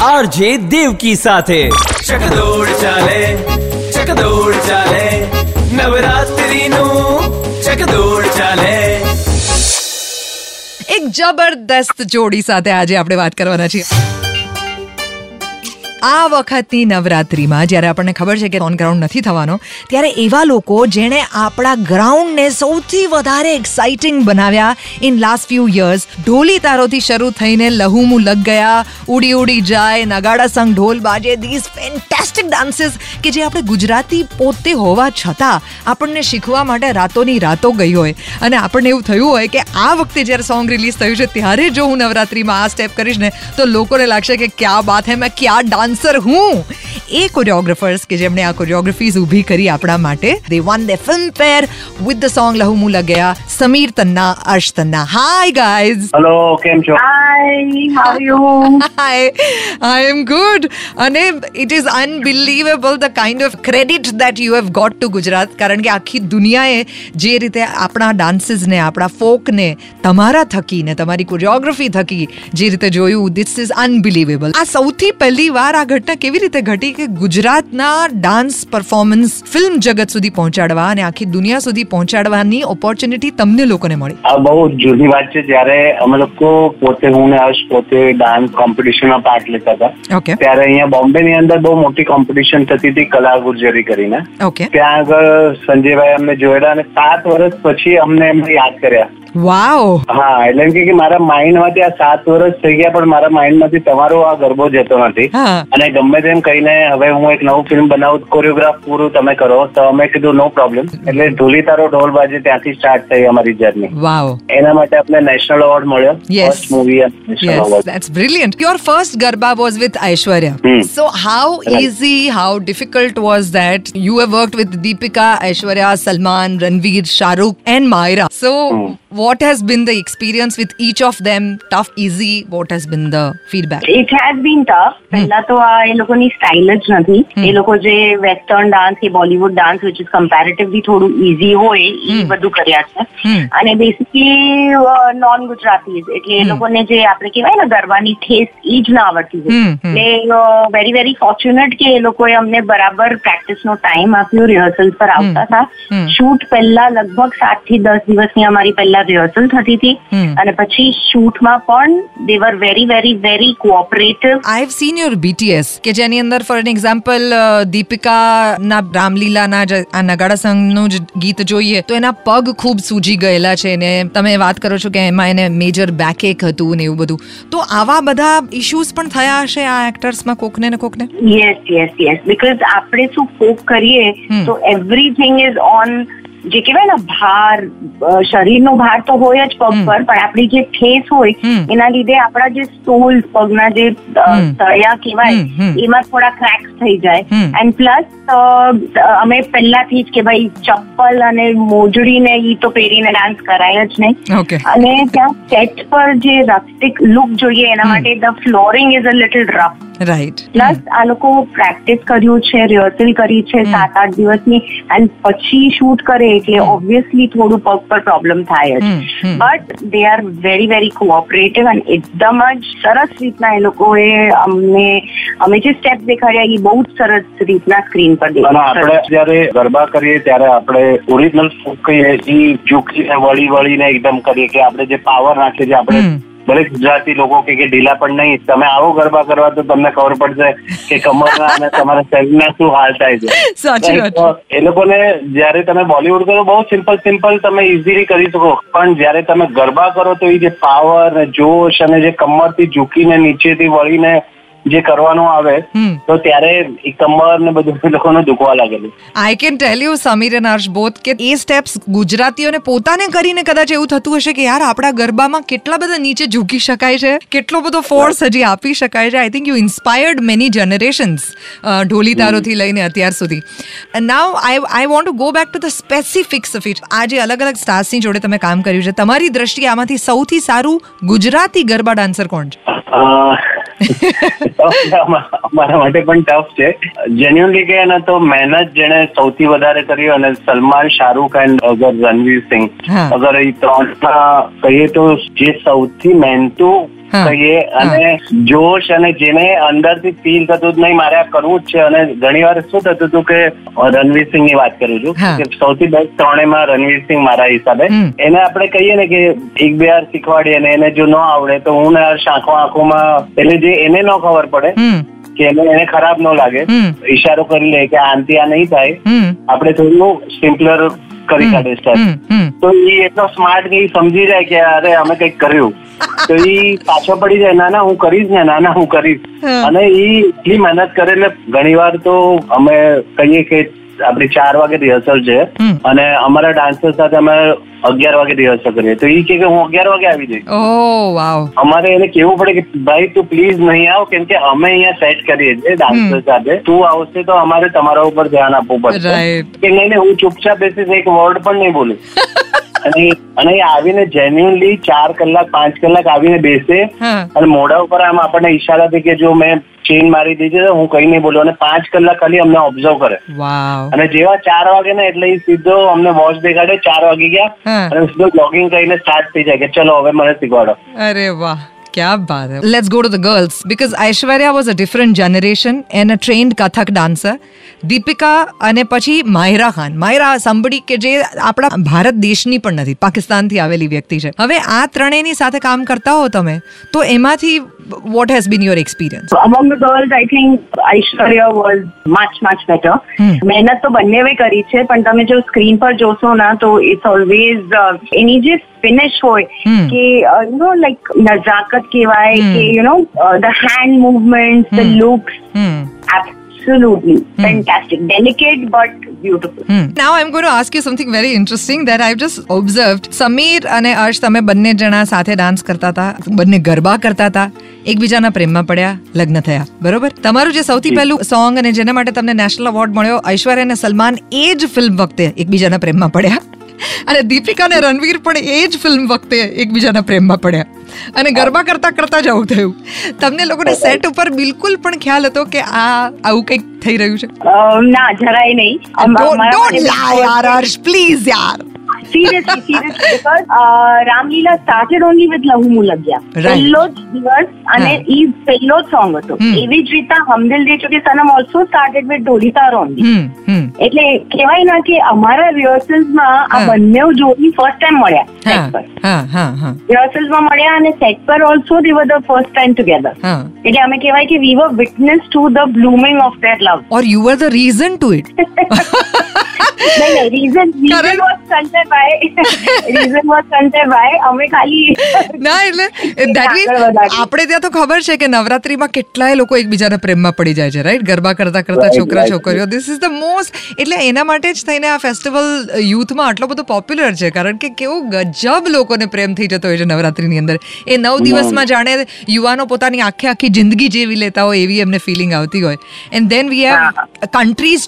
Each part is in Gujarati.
આરજે દેવકી સાથે ચકદોડ ચાલે ચકદોડ ચાલે નવરાત્રીનું ચકદોડ ચાલે એક જબરદસ્ત જોડી સાથે આજે આપણે વાત કરવાના છીએ આ વખતની નવરાત્રીમાં જ્યારે આપણને ખબર છે કે ઓન ગ્રાઉન્ડ નથી થવાનો, ત્યારે એવા લોકો જેણે આપણા ગ્રાઉન્ડને સૌથી વધારે એક્સાઇટિંગ બનાવ્યા ઇન લાસ્ટ ફ્યુ યર્સ ઢોલી તારોથી શરૂ થઈને લહુમુ લગ ગયા, ઉડી ઉડી જાય, નગાડા સંગ ઢોલ બાજે ધીસ ફેન્ટેસ્ટિક ડાન્સીસ કે જે આપણે ગુજરાતી પોતે હોવા છતાં આપણને શીખવા માટે રાતોની રાતો ગઈ હોય. અને આપણને એવું થયું હોય કે આ વખતે જ્યારે સોંગ રિલીઝ થયું છે, ત્યારે જો હું નવરાત્રીમાં આ સ્ટેપ કરીશ ને, તો લોકોને લાગશે કે ક્યાં બાત હે, મેં ક્યાં ડાન્સર હું? એ કોરિયોગ્રાફર્સ કે જેમણે આ કોરિયોગ્રાફીઝ ઊભી કરી આપણા માટે they won the Filmfare with the song Lahu Munh Lagaya Sameer Tanna Arsh Tanna hi guys hello કેમ છો Hi, how are you? Hi I am good અને it is unbelievable the kind of credit that you have got to Gujarat કારણ કે આખી દુનિયાએ જે રીતે આપણા ડાન્સીસને આપણા ફોકને તમારા થકી ને તમારી કોરિયોગ્રાફી થકી જે રીતે જોયું ધીસ ઇઝ અનબિલીવેબલ આ સૌથી પહેલી વાર આ ઘટના કેવી રીતે ઘટી કે ગુજરાતના ડાન્સ પરફોર્મન્સ ફિલ્મ જગત સુધી પહોંચાડવા અને આખી દુનિયા સુધી પહોંચાડવાની ઓપોર્ચ્યુનિટી તમને લોકોને મળી. આ બહુ જૂની વાત છે. જ્યારે અમે લોકો પોતે હું ને હર્ષ પોતે ડાન્સ કોમ્પિટિશનમાં પાર્ટ લેતા હતા ત્યારે અહીંયા બોમ્બે ની અંદર બહુ મોટી કોમ્પિટિશન થતી હતી કલા ગુર્જરી કરીને. ઓકે. ત્યાં આગળ સંજયભાઈ અમને જોયેલા અને સાત વર્ષ પછી અમને એમને યાદ કર્યા. વાવ હા એટલે એમ કે કે મારા માઇન્ડમાંથી આ સાત વર્ષ થઈ ગયા પણ મારા માઇન્ડમાંથી તમારો આ ગરબો જતો નથી. અને ગમે તેમ કહીને હવે હું એક નવું ફિલ્મ બનાવું કોરિયોગ્રાફ પૂરું તમે કરો તો અમે કીધું નો પ્રોબ્લેમ એટલે ઢોલી તારો ઢોલ બાજે ત્યાંથી સ્ટાર્ટ થઈ અમારી જર્ની વાવ એના માટે આપણે નેશનલ એવોર્ડ મળ્યો. First movie national brilliant award first garba was with Garba so how easy Hmm. Difficult was that you how work with Deepika Aishwarya Salman Ranveer with and Aishwarya, so what has been the experience with each of them? Tough, easy? What has been the feedback? It has been tough. પહેલા તો આ એ લોકોની સ્ટાઇલ જ નથી એ લોકો જે વેસ્ટર્ન ડાન્સ કે Bollywood dance which is comparatively થોડું ઈઝી હોય એ બધું કર્યા છે Hmm. અને બેસિકલી નોન ગુજરાતી એટલે એ લોકોને જે આપણે કહેવાય ને ગરબાની ઠેસ એ જ ના આવડતી હોય Hmm, hmm. એટલે વેરી વેરી ફોર્ચ્યુનેટ કે એ લોકોએ અમને બરાબર પ્રેક્ટિસ નો ટાઈમ આપ્યો રિહર્સલ પર આવતા Hmm. હતા શૂટ પહેલા લગભગ સાતથી દસ દિવસની અમારી પહેલા રિહર્સલ થતી હતી. અને પછી શૂટમાં પણ they were very very very cooperative I have seen your BTS કે જેની અંદર ફોર એન એક્ઝામ્પલ દીપિકા ના રામલીલાના આ નગાડા સંઘનું જ ગીત જોઈએ તો એના પગ ખૂબ સૂજી ગયેલા છે ને તમે વાત કરો છો કે એમાં એને મેજર બેકએક હતું ને એવું બધું તો આવા બધા ઇશ્યુઝ પણ થયા હશે આ એક્ટર્સમાં કોકને ને કોકને યસ યસ યસ બીકોઝ આપણે શું કોક કરીએ. તો એવરીથિંગ ઇઝ ઓન જે કહેવાય ને ભાર શરીરનો ભાર તો હોય જ પગ. પર પણ આપણી જે ઠેસ હોય. એના લીધે આપણા જે સ્ટોલ પગના જે. તળિયા કહેવાય. એમાં થોડા ક્રેક્સ થઈ જાય. એન્ડ પ્લસ અમે પહેલાથી જ કે ભાઈ ચપ્પલ અને મોજડી ને ઈ તો પહેરીને ડાન્સ કરાય જ નહીં અને ત્યાં સેટ પર જે રસ્ટિક લુક જોઈએ એના. માટે the flooring is a little rough right plus આ લોકો પ્રેક્ટિસ કર્યું છે રિહર્સલ કરી છે સાત આઠ દિવસની એન્ડ પછી શૂટ કરે એટલે ઓબ્વિયસલી થોડું પગ પર પ્રોબ્લેમ થાય જ. But they are very very cooperative અને એકદમ જ સરસ રીતના એ લોકોએ અમને અમે જે સ્ટેપ દેખાડ્યા એ બહુ જ સરસ રીતના સ્ક્રીન પર આપણે જયારે ગરબા કરીએ ત્યારે આપણે ઓરિજિનલ ફોક કહીએ એ ઝૂકીને વળી વળીને એકદમ કરીએ કે આપણે જે પાવર રાખીએ છીએ આપણે. ભલે ગુજરાતી લોકો કે કે ઢીલા પણ નહીં. તમે આવો ગરબા કરવા તો તમને ખબર પડશે કે કમરના અને તમારા શરીરના શું હાલ થાય છે. એ લોકોને જયારે તમે બોલિવૂડ કરો બહુ સિમ્પલ સિમ્પલ તમે ઇઝીલી કરી શકો. પણ જયારે તમે ગરબા કરો તો એ જે પાવર જોશ અને જે કમરથી ઝૂકીને નીચેથી વળીને જે કરવાનું આવે. તો ત્યારે કમર ને બધું લોકોને દુખવા લાગેલું. I can tell you Sameer અને હર્ષ બોથ કે એ સ્ટેપ્સ ગુજરાતીઓને પોતાને કરીને કદાચ એવું થતું હશે કે યાર આપણા ગરબામાં કેટલા બધા નીચે ઝૂકી શકાય છે કેટલો બધો ફોર્સ હજી આપી શકાય છે. I think you inspired many generations ઢોલી તારોથી લઈને અત્યાર સુધી. Now I I want to go back to the specifics of it આ જે અલગ અલગ સ્ટાર્સની જોડે તમે કામ કર્યું છે. તમારી દ્રષ્ટિએ આમાંથી સૌથી સારું ગુજરાતી ગરબા ડાન્સર કોણ છે? અમારા માટે પણ ટફ છે. જેન્યુઅનલી કે ને તો મહેનત જેને સૌથી વધારે કરી અને સલમાન શાહરૂખ એન્ડ અગર રણવીર સિંહ. અગર એ ત્રણ કહીએ તો જે સૌથી મહેનતુ હા. કહીએ અને જોશ અને જેને અંદરથી ફીલ થતું જ નહીં મારે આ કરવું જ છે. અને ઘણી વાર શું થતું હતું કે રણવીર સિંહની વાત કરું છું કે સૌથી બેસ્ટ ત્રણેમાં રણવીર સિંહ મારા હિસાબે. એને આપણે કહીએ ને કે એક બે વાર શીખવાડીએ ને એને જો ન આવડે તો હું ને શાંખો આંખોમાં એટલે જે એને ન ખબર પડે કે એને ખરાબ ન લાગે. ઈશારો કરી લે કે આનથી આ નહીં થાય. આપણે થોડું સિમ્પલર કરી કાઢે હમ. તો એ એટલો સ્માર્ટ કે સમજી જાય કે અરે અમે કંઈક કર્યું. તો એ પાછો પડી જાય ના ના હું કરીશ ને ના ના હું કરીશ. અને એ એટલી મહેનત કરે એટલે ઘણી વાર તો અમે કહીએ કે આપણી ચાર વાગે રિહર્સલ છે. અને અમારા ડાન્સર સાથે અમે અગિયાર વાગે રિહર્સલ કરીએ. તો એ કે હું અગિયાર વાગે આવી જઈશ. ઓ વાવ. અમારે એને કેવું પડે કે ભાઈ તું પ્લીઝ નહીં આવ કેમ કે અમે અહીંયા સેટ કરીએ છીએ ડાન્સર સાથે. તું આવશે તો અમારે તમારા ઉપર ધ્યાન આપવું પડશે. કે નહીં નહીં હું ચૂપચાપ બેસીશ એક વર્ડ પણ નહીં બોલું. અને અને આવીને જેન્યુઅનલી ચાર કલાક પાંચ કલાક આવીને બેસે અને મોઢા ઉપર આમ આપણને ઈશારાથી કે જો મેં ચેન મારી દીધી તો હું કઈ નહીં બોલું. અને પાંચ કલાક ખાલી અમને ઓબ્ઝર્વ કરે. અને જેવા ચાર વાગે ને એટલે એ સીધો અમને વોચ દેખાડે ચાર વાગી ગયા અને સીધો બ્લોગિંગ કરીને સ્ટાર્ટ થઈ જાય કે ચલો હવે મને શીખવાડો. અરે વાહ. Kya baat hai. Let's go to the girls because Aishwarya was a different generation and a trained Kathak dancer. Deepika અને પછી માહિરા ખાન માહિરા સંબડી કે જે આપણા ભારત દેશની પણ નથી પાકિસ્તાનથી આવેલી વ્યક્તિ છે હવે આ ત્રણેયની સાથે કામ કરતા હો તમે તો એમાંથી what has been your experience? among the girls, I think Aishwarya was much, much better. Hmm. મહેનત તો બંનેવે કરી છે પણ તમે જો સ્ક્રીન પર જોશો ના તો ઇટ્સ ઓલવેઝ એની જે ફિનિશ હોય Hmm. કે યુ નો લાઈક નજાકત કહેવાય Hmm. કે you know the hand movement the looks hmm Mm. fantastic. Delicate but beautiful. Hmm. Now I'm going to ask you something very interesting that I've just observed. Sameer અને અર્શ તમે બંને જણા સાથે ડાન્સ કરતા હતા. બંને ગરબા કરતા હતા. એકબીજાના પ્રેમમાં પડ્યા લગ્ન થયા. બરોબર? તમારું જે સૌથી પહેલું સોંગ અને જેના માટે તમને નેશનલ એવોર્ડ મળ્યો ઐશ્વર્યા અને સલમાન એ જ ફિલ્મ વખતે એકબીજાના પ્રેમમાં પડ્યા. અને દીપિકા અને રણવીર પણ એ જ ફિલ્મ વખતે એકબીજાના પ્રેમમાં પડ્યા. અને ગરબા કરતા કરતા જ આવું થયું. તમને લોકોને સેટ ઉપર બિલકુલ પણ ખ્યાલ હતો કે આ આવું કંઈક થઈ રહ્યું છે? ના જરાય નહીં. Um- Don't, please don't seriously, because uh, Ramlila started only with Lahu Lagya Right. પહેલો જ દિવસ અને. ઈ પહેલો જ સોંગ હતો Hmm. એવી જ રીતે Hum Dil De Chuke Sanam also started with ઢોલિતા રોંદી એટલે કહેવાય ના કે અમારા rehearsals માં આ. બંને જોડી ફર્સ્ટ ટાઈમ મળ્યા હા set પર હા હા હા rehearsals માં મળ્યા અને સેટ પર also were the first time together હા એટલે અમે કહેવાય કે we were witness to the blooming of their love or you were the reason to it નહીં નહીં reason reason. Was Sanjaybhai reason was Sanjaybhai અમે ખાલી ના એટલે that મીન્સ આપણે ત્યાં તો ખબર છે કે નવરાત્રીમાં કેટલાય લોકો એકબીજાના પ્રેમમાં પડી જાય છે રાઈટ ગરબા કરતા કરતા છોકરા છોકરીઓ. ધીસ ઇઝ ધ મોસ્ટ એટલે એના માટે જ થઈને આ ફેસ્ટિવલ યુથમાં આટલો બધો પોપ્યુલર છે કારણ કે કેવું ગજબ લોકોને પ્રેમ થઈ જતો હોય છે નવરાત્રીની અંદર. એ નવ દિવસમાં જાણે યુવાનો પોતાની આખી આખી જિંદગી જેવી લેતા હોય એવી એમને ફિલિંગ આવતી હોય. And then we have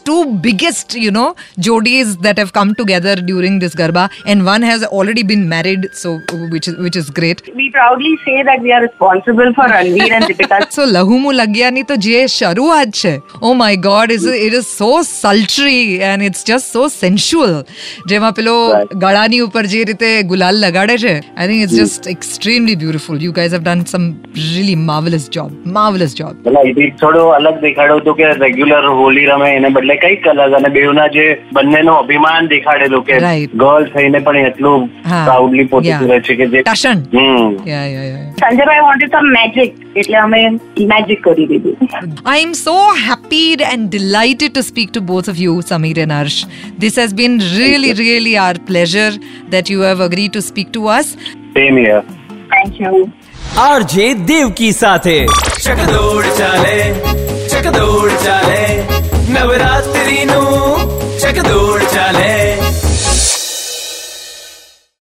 two biggest you know know jodis that have come together during this garba and one has already been married so which is which is great we proudly say that we are responsible for Ranveer and Deepika. so લહુમુ લગ્યાની તો જે શરૂઆત છે oh my God is it is so sultry and it's just so sensual જેમાં પેલો Right. ગળાની ઉપર જે રીતે ગુલાલ લગાડે છે I think it's just extremely beautiful you guys have done some really marvellous job marvellous job એટલે એ થોડો અલગ દેખાડ્યું હતું કે રેગ્યુલર હોલી રમે એને બદલે કઈક અલગ અને બેઉના જે બંનેનું અભિમાન દેખાડેલું કે ગર્લ થઈને પણ એટલું પ્રાઉડલી પોતે કરે છે કે જે ટશન યા યા યા સંજયભાઈ wanted some magic એટલે અમે મેજિક કરી દીધું I'm so happy and delighted to speak to both of you, Samir and Arsh. This has been really, really our pleasure that you have agreed to speak to us. Same here thank you RJ Devaki સાથે ચકદોડ ચાલે ચકદોડ ચાલે que.